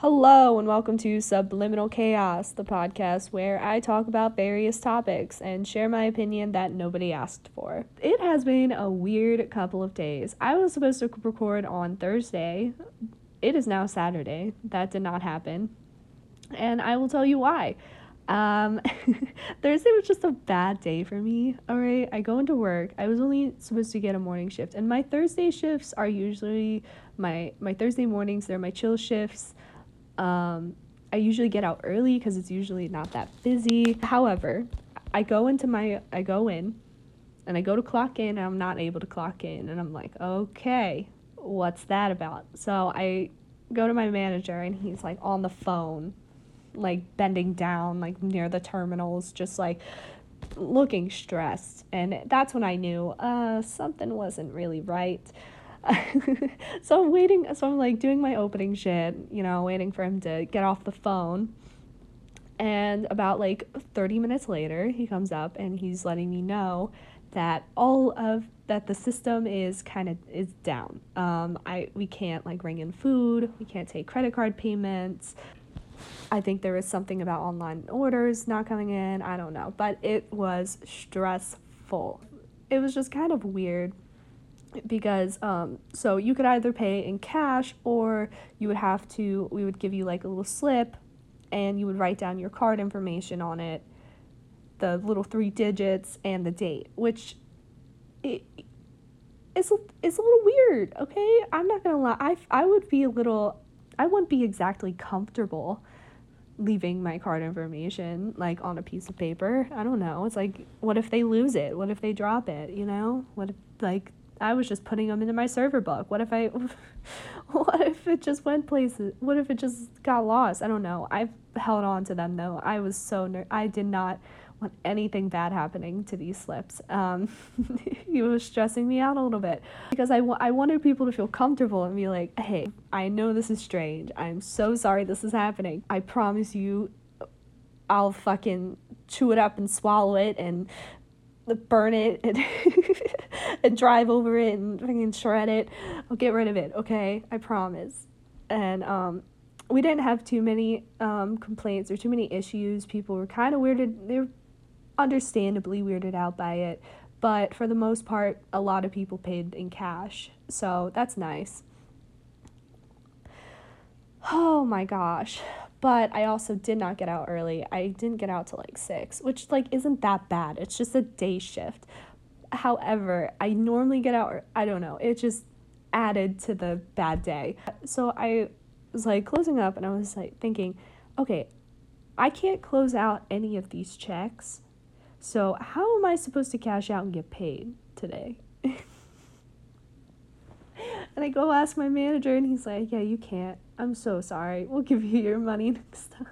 Hello, and welcome to Subliminal Chaos, the podcast where I talk about various topics and share my opinion that nobody asked for. It has been a weird couple of days. I was supposed to record on Thursday. It is now Saturday. That did not happen. And I will tell you why. Um, Thursday was just a bad day for me. All right, I go into work. I was only supposed to get a morning shift, and my Thursday shifts are usually my my Thursday mornings. They're my chill shifts. Um, I usually get out early because it's usually not that busy. However, I go into my I go in, and I go to clock in, and I'm not able to clock in, and I'm like, okay, what's that about? So I go to my manager, and he's like on the phone, like bending down, like near the terminals, just like looking stressed, and that's when I knew uh something wasn't really right. so I'm waiting. So I'm like doing my opening shit, you know, waiting for him to get off the phone. And about like 30 minutes later, he comes up and he's letting me know that all of that the system is kind of is down. Um, I we can't like bring in food. We can't take credit card payments. I think there was something about online orders not coming in. I don't know, but it was stressful. It was just kind of weird because um, so you could either pay in cash or you would have to we would give you like a little slip and you would write down your card information on it the little three digits and the date which it, it's, it's a little weird okay? I'm not gonna lie I, I would be a little i wouldn't be exactly comfortable leaving my card information like on a piece of paper. I don't know it's like what if they lose it? What if they drop it you know? What if like I was just putting them into my server book. What if I, what if it just went places? What if it just got lost? I don't know. I've held on to them though. I was so ner- I did not want anything bad happening to these slips. Um, he was stressing me out a little bit because I, I wanted people to feel comfortable and be like, hey, I know this is strange. I'm so sorry this is happening. I promise you, I'll fucking chew it up and swallow it and burn it and, and drive over it and fucking shred it. I'll get rid of it, okay? I promise. And um, we didn't have too many um, complaints or too many issues. People were kind of weirded. They were understandably weirded out by it. But for the most part, a lot of people paid in cash. So that's nice. Oh my gosh but I also did not get out early. I didn't get out till like 6, which like isn't that bad. It's just a day shift. However, I normally get out I don't know. It just added to the bad day. So I was like closing up and I was like thinking, okay, I can't close out any of these checks. So how am I supposed to cash out and get paid today? and I go ask my manager and he's like, "Yeah, you can't." I'm so sorry. We'll give you your money next time.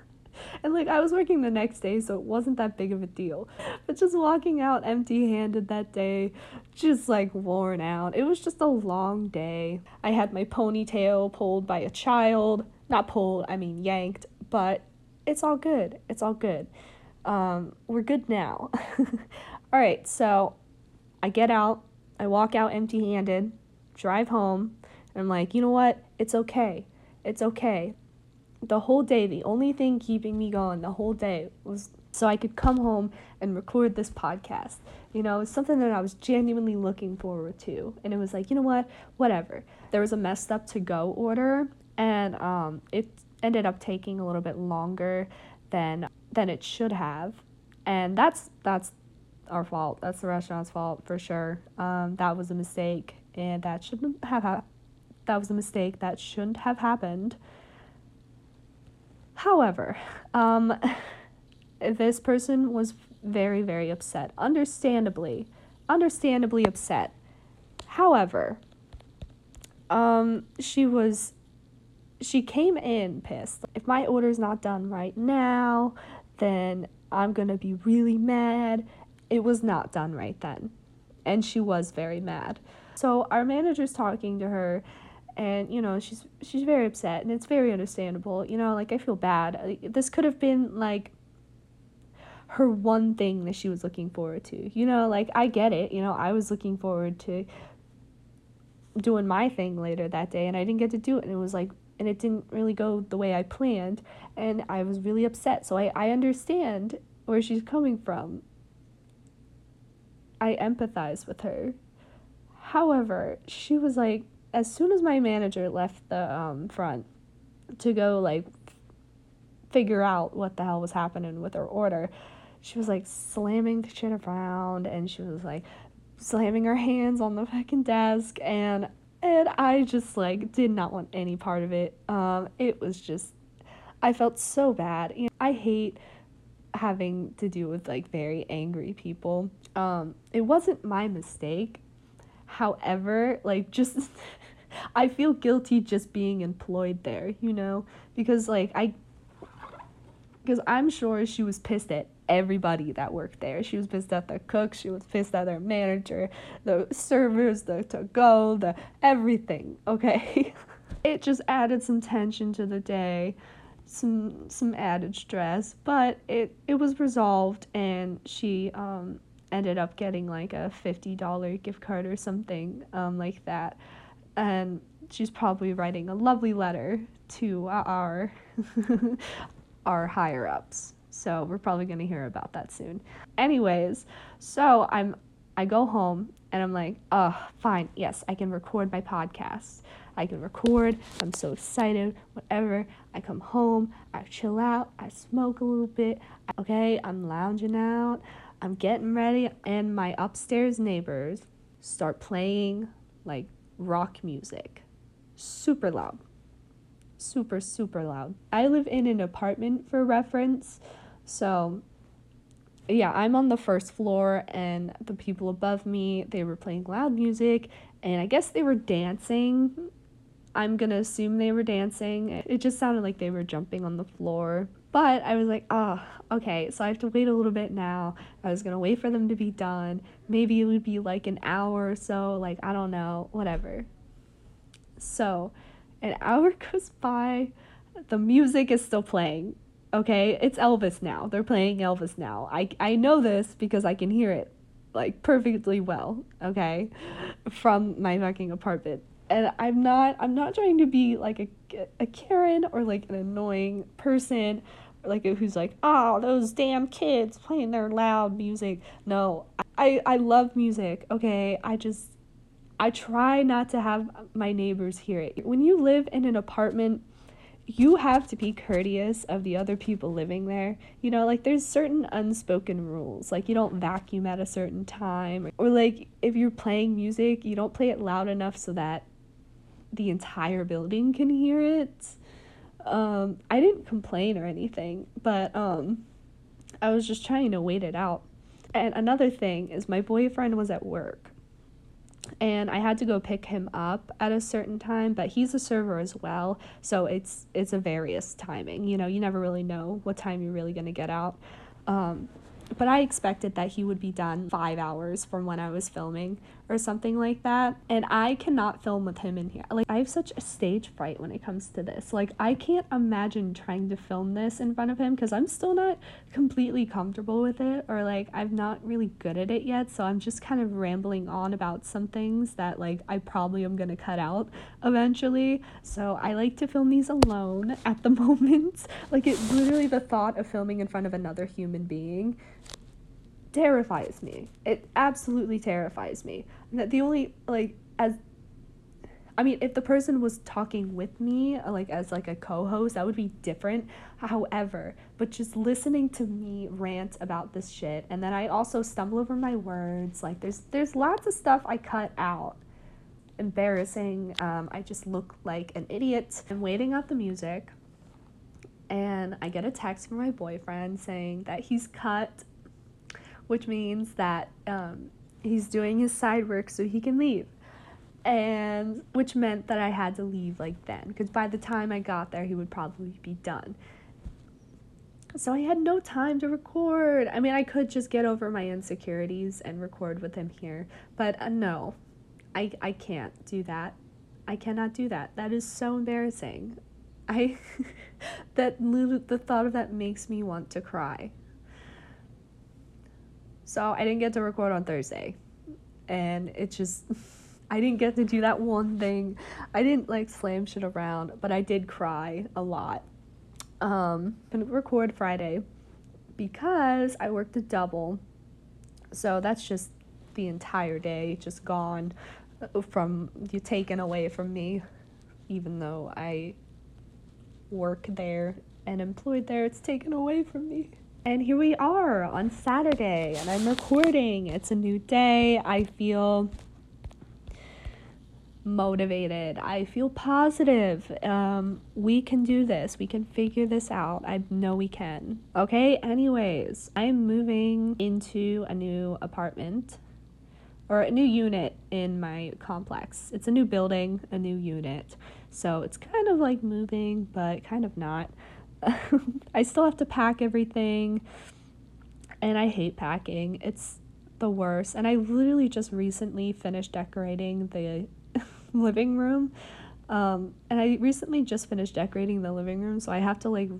And like I was working the next day, so it wasn't that big of a deal. But just walking out empty handed that day, just like worn out. It was just a long day. I had my ponytail pulled by a child. Not pulled, I mean yanked, but it's all good. It's all good. Um, we're good now. all right, so I get out, I walk out empty handed, drive home, and I'm like, you know what? It's okay it's okay. The whole day, the only thing keeping me going the whole day was so I could come home and record this podcast. You know, it's something that I was genuinely looking forward to. And it was like, you know what? Whatever. There was a messed up to go order and um it ended up taking a little bit longer than than it should have. And that's that's our fault. That's the restaurant's fault for sure. Um that was a mistake and that shouldn't have ha- that was a mistake that shouldn't have happened. However, um, this person was very, very upset. Understandably, understandably upset. However, um, she was, she came in pissed. If my order's not done right now, then I'm gonna be really mad. It was not done right then. And she was very mad. So our manager's talking to her and you know she's she's very upset and it's very understandable you know like i feel bad uh, this could have been like her one thing that she was looking forward to you know like i get it you know i was looking forward to doing my thing later that day and i didn't get to do it and it was like and it didn't really go the way I planned and I was really upset. So I, I understand where she's coming from. I empathize with her. However, she was like, as soon as my manager left the um, front to go like figure out what the hell was happening with her order, she was like slamming the shit around and she was like slamming her hands on the fucking desk and and I just like did not want any part of it. Um, it was just I felt so bad. Know, I hate having to do with like very angry people. Um, it wasn't my mistake. However, like just I feel guilty just being employed there, you know, because like I because I'm sure she was pissed at everybody that worked there. She was pissed at the cook, she was pissed at their manager, the servers, the to go, the everything, okay? it just added some tension to the day, some some added stress, but it it was resolved and she um ended up getting like a $50 gift card or something um like that. And she's probably writing a lovely letter to our our higher ups. So we're probably going to hear about that soon. Anyways, so I'm I go home and I'm like, "Oh, fine. Yes, I can record my podcast. I can record. I'm so excited. Whatever. I come home, I chill out, I smoke a little bit. Okay, I'm lounging out. I'm getting ready and my upstairs neighbors start playing like rock music. Super loud super, super loud. I live in an apartment for reference, so yeah, I'm on the first floor, and the people above me, they were playing loud music, and I guess they were dancing. I'm gonna assume they were dancing. It just sounded like they were jumping on the floor. But I was like, oh, okay, so I have to wait a little bit now. I was gonna wait for them to be done. Maybe it would be like an hour or so, like, I don't know, whatever. So an hour goes by, the music is still playing. Okay, it's Elvis now. They're playing Elvis now. I I know this because I can hear it like perfectly well, okay? From my fucking apartment. And I'm not I'm not trying to be like a a Karen or like an annoying person like who's like, "Oh, those damn kids playing their loud music." No, I I love music. Okay, I just I try not to have my neighbors hear it. When you live in an apartment, you have to be courteous of the other people living there. You know, like there's certain unspoken rules. Like you don't vacuum at a certain time or like if you're playing music, you don't play it loud enough so that the entire building can hear it. Um, I didn't complain or anything, but um, I was just trying to wait it out. And another thing is my boyfriend was at work and I had to go pick him up at a certain time, but he's a server as well, so it's it's a various timing. You know, you never really know what time you're really gonna get out. Um, but I expected that he would be done five hours from when I was filming or something like that. And I cannot film with him in here. Like, I have such a stage fright when it comes to this. Like, I can't imagine trying to film this in front of him because I'm still not completely comfortable with it or like I'm not really good at it yet. So I'm just kind of rambling on about some things that like I probably am going to cut out eventually. So I like to film these alone at the moment. like, it literally the thought of filming in front of another human being terrifies me. It absolutely terrifies me. And that the only like as I mean, if the person was talking with me, like as like a co-host, that would be different. However, but just listening to me rant about this shit, and then I also stumble over my words. Like there's there's lots of stuff I cut out. Embarrassing. Um, I just look like an idiot. I'm waiting out the music, and I get a text from my boyfriend saying that he's cut which means that um, he's doing his side work so he can leave. And which meant that I had to leave like then, because by the time I got there, he would probably be done. So I had no time to record. I mean, I could just get over my insecurities and record with him here, but uh, no, I, I can't do that. I cannot do that. That is so embarrassing. I that the thought of that makes me want to cry. So I didn't get to record on Thursday. And it just I didn't get to do that one thing. I didn't like slam shit around, but I did cry a lot. Um, gonna record Friday because I worked a double. So that's just the entire day just gone uh, from you taken away from me even though I work there and employed there, it's taken away from me. And here we are on Saturday, and I'm recording. It's a new day. I feel motivated. I feel positive. Um, we can do this. We can figure this out. I know we can. Okay, anyways, I'm moving into a new apartment or a new unit in my complex. It's a new building, a new unit. So it's kind of like moving, but kind of not. I still have to pack everything, and I hate packing. It's the worst. And I literally just recently finished decorating the living room. Um, and I recently just finished decorating the living room, so I have to like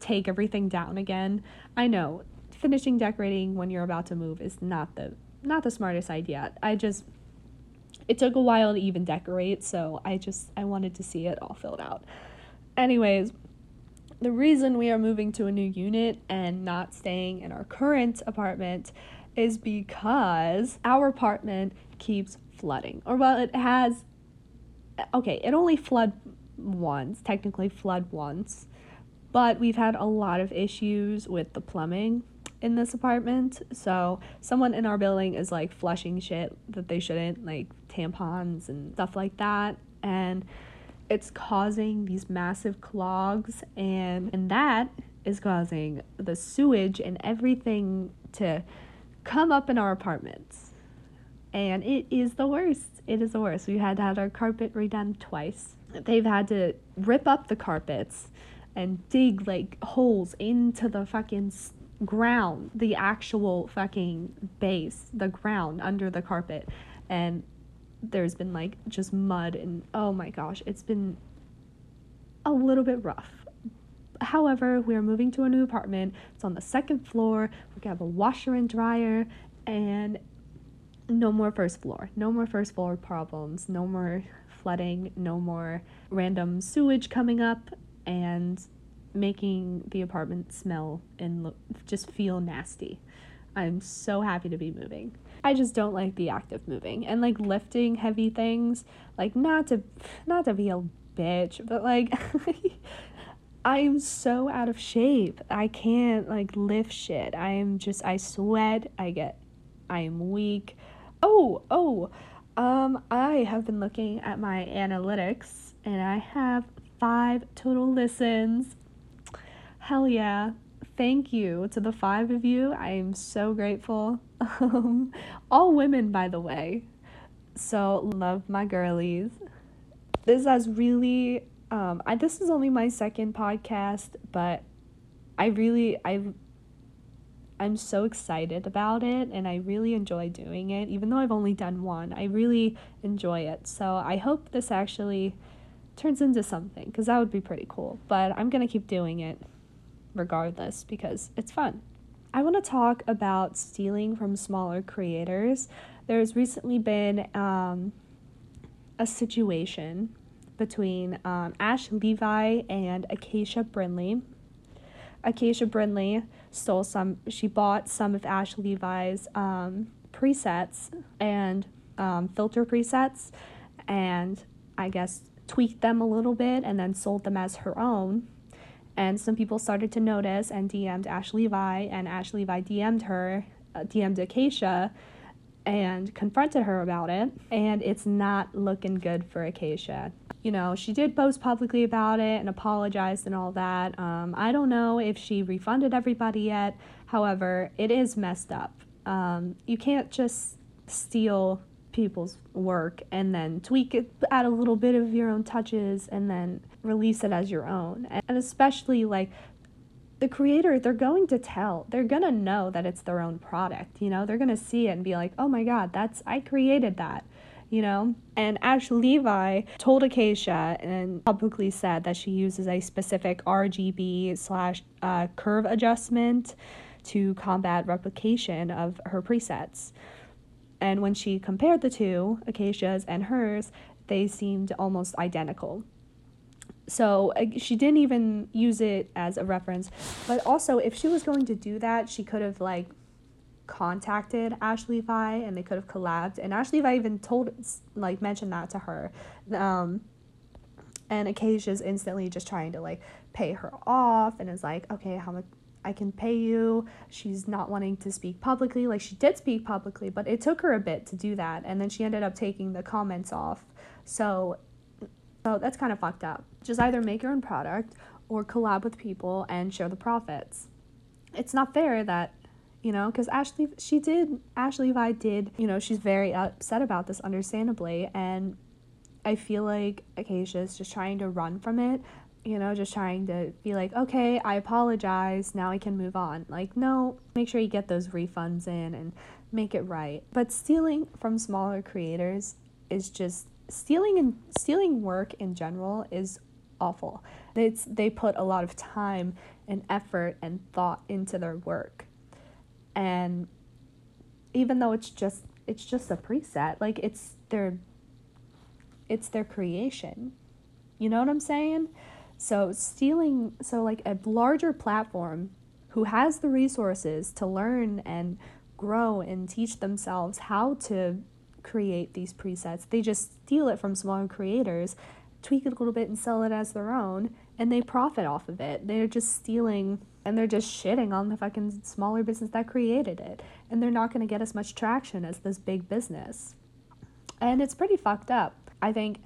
take everything down again. I know finishing decorating when you're about to move is not the not the smartest idea. I just it took a while to even decorate, so I just I wanted to see it all filled out. Anyways, the reason we are moving to a new unit and not staying in our current apartment is because our apartment keeps flooding. Or well, it has okay, it only flood once, technically flood once, but we've had a lot of issues with the plumbing in this apartment. So someone in our building is like flushing shit that they shouldn't, like tampons and stuff like that. And it's causing these massive clogs and and that is causing the sewage and everything to come up in our apartments. And it is the worst. It is the worst. We had to have our carpet redone twice. They've had to rip up the carpets and dig like holes into the fucking ground, the actual fucking base, the ground under the carpet. And there's been like just mud and oh my gosh, it's been a little bit rough. However, we are moving to a new apartment. It's on the second floor. We have a washer and dryer and no more first floor. No more first floor problems. No more flooding. No more random sewage coming up and making the apartment smell and look, just feel nasty. I'm so happy to be moving. I just don't like the act of moving and like lifting heavy things. Like not to not to be a bitch, but like I'm so out of shape. I can't like lift shit. I am just I sweat, I get I am weak. Oh, oh. Um I have been looking at my analytics and I have 5 total listens Hell yeah. Thank you to the five of you. I am so grateful. Um, all women, by the way. So, love my girlies. This has really, um, I, this is only my second podcast, but I really, I, I'm so excited about it and I really enjoy doing it. Even though I've only done one, I really enjoy it. So, I hope this actually turns into something because that would be pretty cool. But I'm going to keep doing it regardless because it's fun. I want to talk about stealing from smaller creators. There's recently been um, a situation between um, Ash Levi and Acacia Brinley. Acacia Brinley stole some, she bought some of Ash Levi's um, presets and um, filter presets and I guess tweaked them a little bit and then sold them as her own and some people started to notice and DM'd Ash Levi, and Ash Levi DM'd her, uh, DM'd Acacia, and confronted her about it. And it's not looking good for Acacia. You know, she did post publicly about it and apologized and all that. Um, I don't know if she refunded everybody yet. However, it is messed up. Um, you can't just steal people's work and then tweak it, add a little bit of your own touches, and then release it as your own. And especially like the creator, they're going to tell, they're gonna know that it's their own product, you know, they're gonna see it and be like, oh my god, that's, I created that. You know, and Ash Levi told Acacia and publicly said that she uses a specific RGB slash uh, curve adjustment to combat replication of her presets And when she compared the two, Acacia's and hers, they seemed almost identical. So uh, she didn't even use it as a reference. But also, if she was going to do that, she could have like contacted Ash Levi and they could have collabed. And Ash Levi even told, like, mentioned that to her. Um, and Acacia's instantly just trying to like pay her off and is like, okay, how much I can pay you. She's not wanting to speak publicly. Like she did speak publicly, but it took her a bit to do that. And then she ended up taking the comments off. So, so that's kind of fucked up. Just either make your own product or collab with people and share the profits. It's not fair that you know because ashley she did ash levi did you know she's very upset about this understandably and i feel like acacia's just trying to run from it you know, just trying to be like, okay, I apologize, now I can move on. Like, no, make sure you get those refunds in and make it right. But stealing from smaller creators is just stealing and stealing work in general is awful. It's they put a lot of time and effort and thought into their work. And even though it's just it's just a preset, like it's their it's their creation. You know what I'm saying? So stealing, so like a larger platform who has the resources to learn and grow and teach themselves how to create these presets, they just steal it from smaller creators, tweak it a little bit and sell it as their own, and they profit off of it. They're just stealing and they're just shitting on the fucking smaller business that created it. And they're not going to get as much traction as this big business. And it's pretty fucked up. I think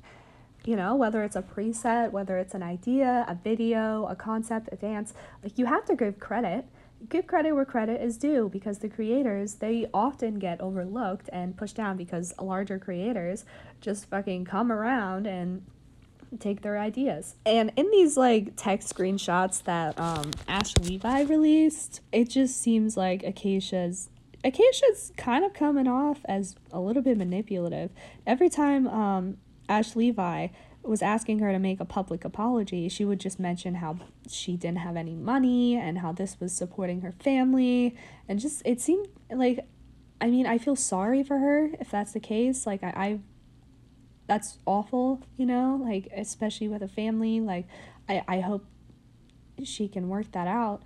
you know, whether it's a preset, whether it's an idea, a video, a concept, a dance, like you have to give credit. Give credit where credit is due because the creators, they often get overlooked and pushed down because larger creators just fucking come around and take their ideas. And in these like text screenshots that um Ash Levi released, it just seems like Acacia's Acacia's kind of coming off as a little bit manipulative. Every time um Ash Levi was asking her to make a public apology, she would just mention how she didn't have any money and how this was supporting her family. And just, it seemed like, I mean, I feel sorry for her if that's the case. Like, I, I that's awful, you know, like, especially with a family. Like, I, I hope she can work that out.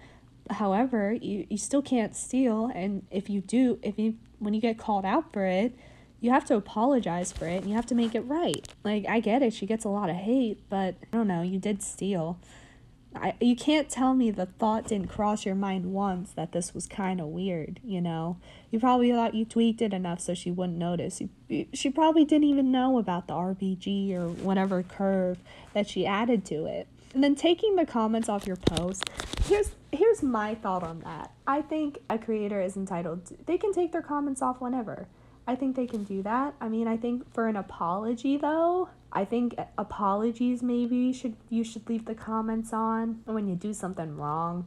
However, you, you still can't steal. And if you do, if you, when you get called out for it, you have to apologize for it and you have to make it right. Like I get it, she gets a lot of hate, but I don't know, you did steal. I you can't tell me the thought didn't cross your mind once that this was kind of weird, you know. You probably thought you tweaked it enough so she wouldn't notice. You, she probably didn't even know about the RBG or whatever curve that she added to it. And then taking the comments off your post. Here's here's my thought on that. I think a creator is entitled to, they can take their comments off whenever I think they can do that. I mean, I think for an apology though, I think apologies maybe should you should leave the comments on when you do something wrong.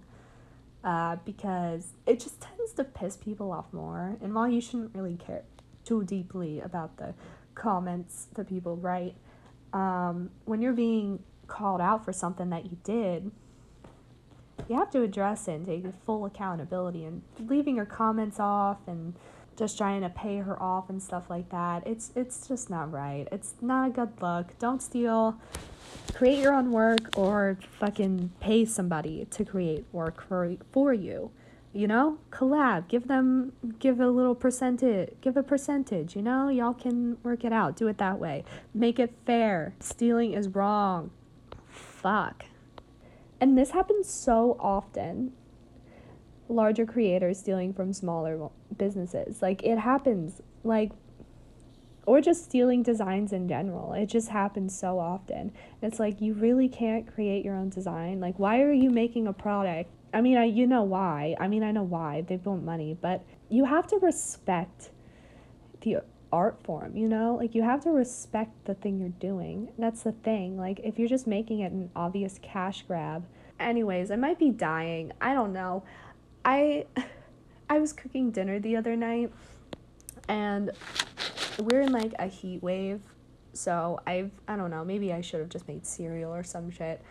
Uh, because it just tends to piss people off more. And while you shouldn't really care too deeply about the comments that people write, um, when you're being called out for something that you did, you have to address it and take full accountability. And leaving your comments off and just trying to pay her off and stuff like that. It's it's just not right. It's not a good look. Don't steal. Create your own work or fucking pay somebody to create work for for you. You know? Collab. Give them give a little percentage give a percentage, you know? Y'all can work it out. Do it that way. Make it fair. Stealing is wrong. Fuck. And this happens so often larger creators stealing from smaller businesses. Like it happens. Like or just stealing designs in general. It just happens so often. It's like you really can't create your own design. Like why are you making a product? I mean, I you know why. I mean, I know why. They want money, but you have to respect the art form, you know? Like you have to respect the thing you're doing. That's the thing. Like if you're just making it an obvious cash grab. Anyways, I might be dying. I don't know. I I was cooking dinner the other night and we're in like a heat wave. So I've I don't know, maybe I should have just made cereal or some shit.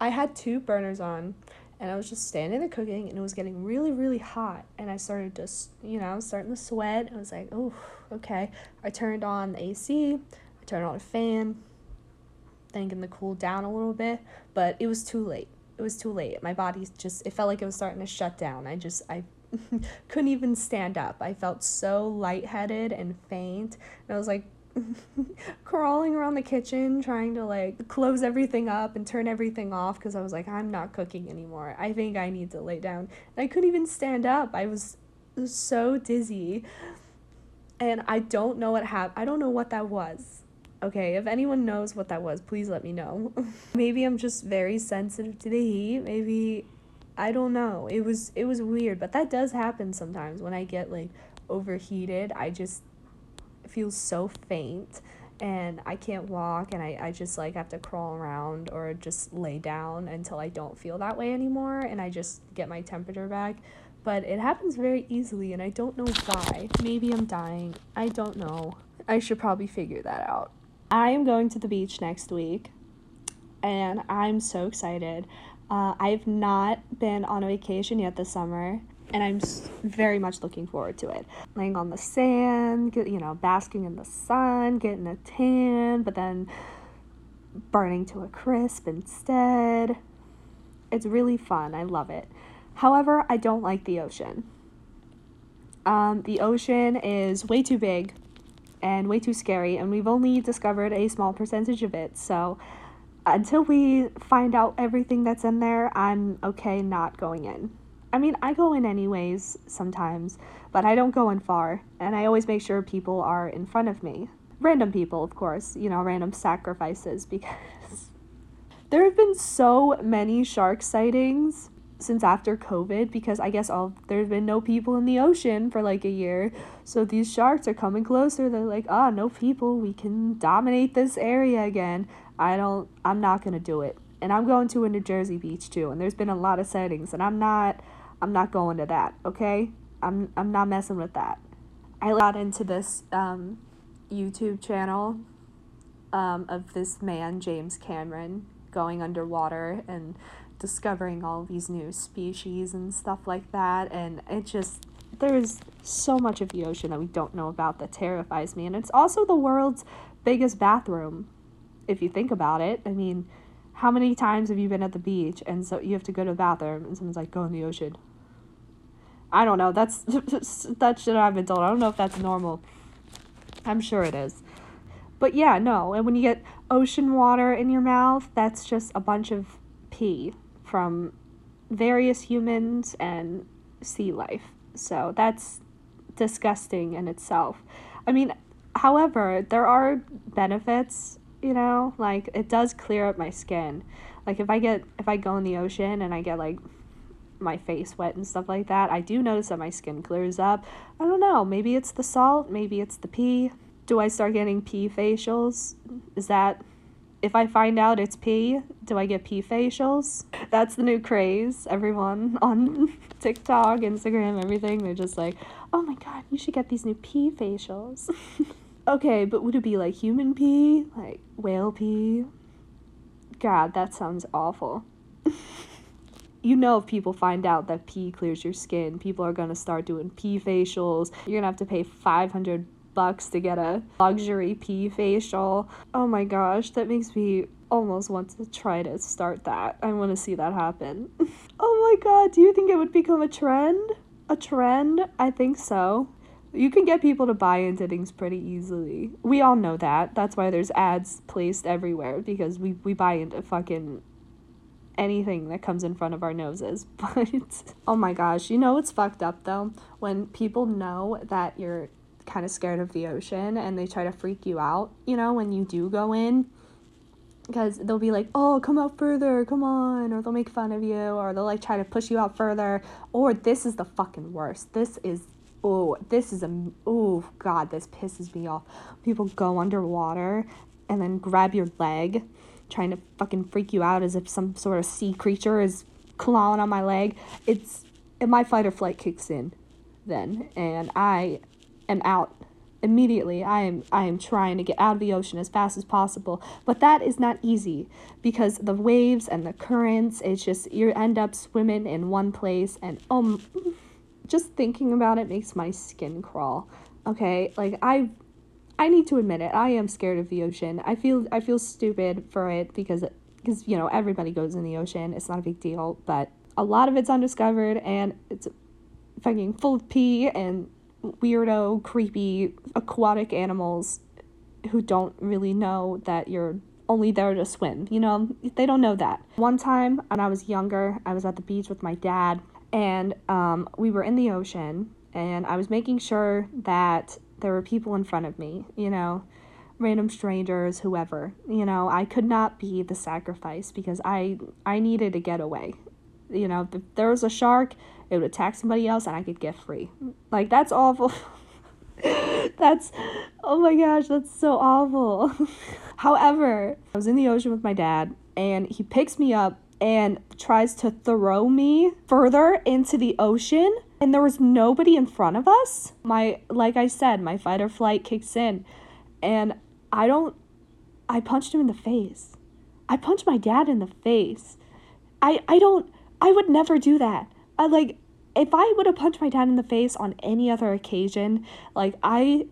I had two burners on and I was just standing there cooking and it was getting really, really hot. And I started just you know, I was starting to sweat. I was like, oh, okay. I turned on the AC, I turned on a fan, thinking to cool down a little bit, but it was too late. It was too late. My body just, it felt like it was starting to shut down. I just, I couldn't even stand up. I felt so lightheaded and faint. And I was like, crawling around the kitchen trying to like close everything up and turn everything off because I was like, I'm not cooking anymore. I think I need to lay down. And I couldn't even stand up. I was so dizzy. And I don't know what happened. I don't know what that was. Okay, if anyone knows what that was, please let me know. Maybe I'm just very sensitive to the heat. Maybe I don't know. It was it was weird, but that does happen sometimes when I get like overheated. I just feel so faint and I can't walk and I, I just like have to crawl around or just lay down until I don't feel that way anymore and I just get my temperature back. But it happens very easily and I don't know why. Maybe I'm dying. I don't know. I should probably figure that out. I am going to the beach next week and I'm so excited. Uh, I've not been on a vacation yet this summer and I'm very much looking forward to it. Laying on the sand, you know, basking in the sun, getting a tan, but then burning to a crisp instead. It's really fun. I love it. However, I don't like the ocean. Um, the ocean is way too big and way too scary, and we've only discovered a small percentage of it. So, until we find out everything that's in there, I'm okay not going in. I mean, I go in anyways sometimes, but I don't go in far, and I always make sure people are in front of me. Random people, of course, you know, random sacrifices, because there have been so many shark sightings since after COVID because I guess all there's been no people in the ocean for like a year. So these sharks are coming closer. They're like, ah, oh, no people. We can dominate this area again. I don't I'm not gonna do it. And I'm going to a New Jersey beach too, and there's been a lot of sightings, and I'm not I'm not going to that, okay? I'm I'm not messing with that. I got into this um, YouTube channel um, of this man, James Cameron, going underwater and discovering all these new species and stuff like that. And it just, there's so much of the ocean that we don't know about that terrifies me. And it's also the world's biggest bathroom, if you think about it. I mean, how many times have you been at the beach and so you have to go to the bathroom and someone's like, go in the ocean? I don't know. That's that shit I've been told. I don't know if that's normal. I'm sure it is. But yeah, no. And when you get ocean water in your mouth, that's just a bunch of pee from various humans and sea life. So that's disgusting in itself. I mean, however, there are benefits, you know, like it does clear up my skin. Like if I get if I go in the ocean and I get like my face wet and stuff like that, I do notice that my skin clears up. I don't know, maybe it's the salt, maybe it's the pee. Do I start getting pee facials? Is that if I find out it's pee, do I get pee facials? That's the new craze. Everyone on TikTok, Instagram, everything, they're just like, oh my god, you should get these new pee facials. okay, but would it be like human pee? Like whale pee? God, that sounds awful. you know if people find out that pee clears your skin, people are gonna start doing pee facials. You're gonna have to pay 500 bucks to get a luxury pee facial. Oh my gosh, that makes me almost want to try to start that. I want to see that happen. oh my god, do you think it would become a trend? A trend? I think so. You can get people to buy into things pretty easily. We all know that. That's why there's ads placed everywhere because we, we buy into fucking anything that comes in front of our noses. But oh my gosh, you know what's fucked up though? When people know that you're kind of scared of the ocean and they try to freak you out, you know, when you do go in. Because they'll be like, oh, come out further, come on. Or they'll make fun of you, or they'll like try to push you out further. Or this is the fucking worst. This is, oh, this is a, oh, God, this pisses me off. People go underwater and then grab your leg trying to fucking freak you out as if some sort of sea creature is clawing on my leg. It's and my fight or flight kicks in then, and I am out. immediately I am I am trying to get out of the ocean as fast as possible. But that is not easy because the waves and the currents, it's just you end up swimming in one place and um just thinking about it makes my skin crawl. Okay? Like I I need to admit it. I am scared of the ocean. I feel I feel stupid for it because because you know everybody goes in the ocean. It's not a big deal, but a lot of it's undiscovered and it's fucking full of pee and weirdo, creepy aquatic animals who don't really know that you're only there to swim. You know, they don't know that. One time when I was younger, I was at the beach with my dad and um, we were in the ocean and I was making sure that there were people in front of me, you know, random strangers, whoever. You know, I could not be the sacrifice because I I needed to get away. You know, there was a shark, it would attack somebody else and I could get free. Like that's awful. that's oh my gosh, that's so awful. However, I was in the ocean with my dad and he picks me up and tries to throw me further into the ocean and there was nobody in front of us. My like I said, my fight or flight kicks in and I don't I punched him in the face. I punched my dad in the face. I I don't I would never do that. I like if I would have punched my dad in the face on any other occasion, like I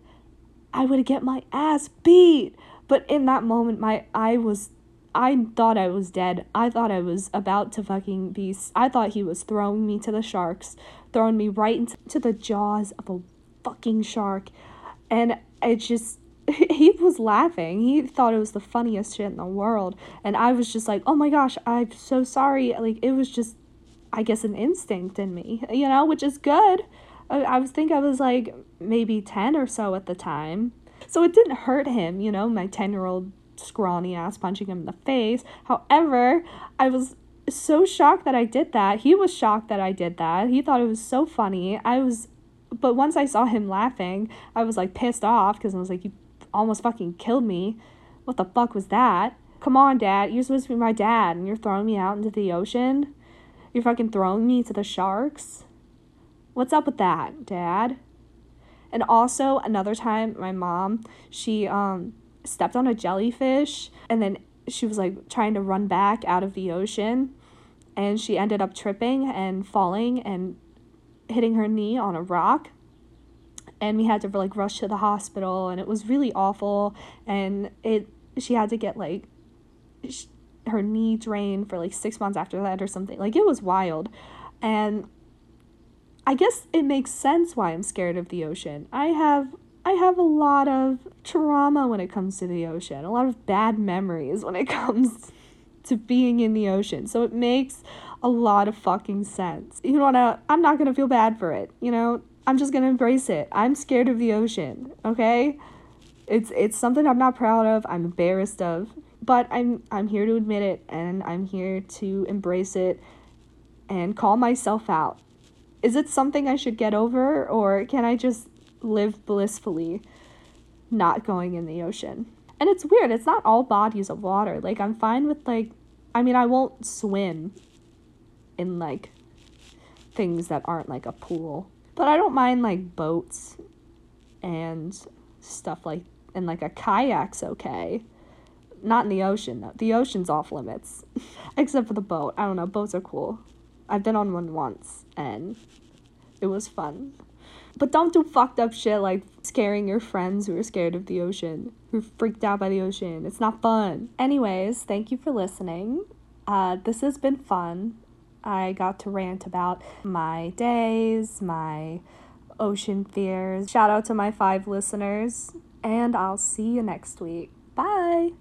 I would get my ass beat. But in that moment my I was I thought I was dead. I thought I was about to fucking be I thought he was throwing me to the sharks, throwing me right into the jaws of a fucking shark. And it just he was laughing. He thought it was the funniest shit in the world. And I was just like, "Oh my gosh, I'm so sorry." Like it was just I guess an instinct in me, you know, which is good. I, I was think I was like maybe 10 or so at the time. So it didn't hurt him, you know, my 10-year-old scrawny ass punching him in the face. However, I was so shocked that I did that. He was shocked that I did that. He thought it was so funny. I was but once I saw him laughing, I was like pissed off because I was like, you almost fucking killed me. What the fuck was that? Come on, dad. You're supposed to be my dad and you're throwing me out into the ocean. You're fucking throwing me to the sharks? What's up with that, dad? And also another time my mom, she um stepped on a jellyfish and then she was like trying to run back out of the ocean and she ended up tripping and falling and hitting her knee on a rock and we had to like rush to the hospital and it was really awful and it she had to get like her knee drained for like six months after that or something. Like it was wild. And I guess it makes sense why I'm scared of the ocean. I have I have a lot of trauma when it comes to the ocean, a lot of bad memories when it comes to being in the ocean. So it makes a lot of fucking sense. You know what? I'm not gonna feel bad for it. You know, I'm just gonna embrace it. I'm scared of the ocean. Okay, it's it's something I'm not proud of. I'm embarrassed of but I'm I'm here to admit it and I'm here to embrace it and call myself out. Is it something I should get over or can I just live blissfully not going in the ocean? And it's weird, it's not all bodies of water. Like I'm fine with like I mean I won't swim in like things that aren't like a pool. But I don't mind like boats and stuff like and like a kayak's okay. Not in the ocean though. The ocean's off limits. Except for the boat. I don't know, boats are cool. I've been on one once and it was fun. But don't do fucked up shit like scaring your friends who are scared of the ocean, who are freaked out by the ocean. It's not fun. Anyways, thank you for listening. Uh, this has been fun. I got to rant about my days, my ocean fears. Shout out to my five listeners, and I'll see you next week. Bye.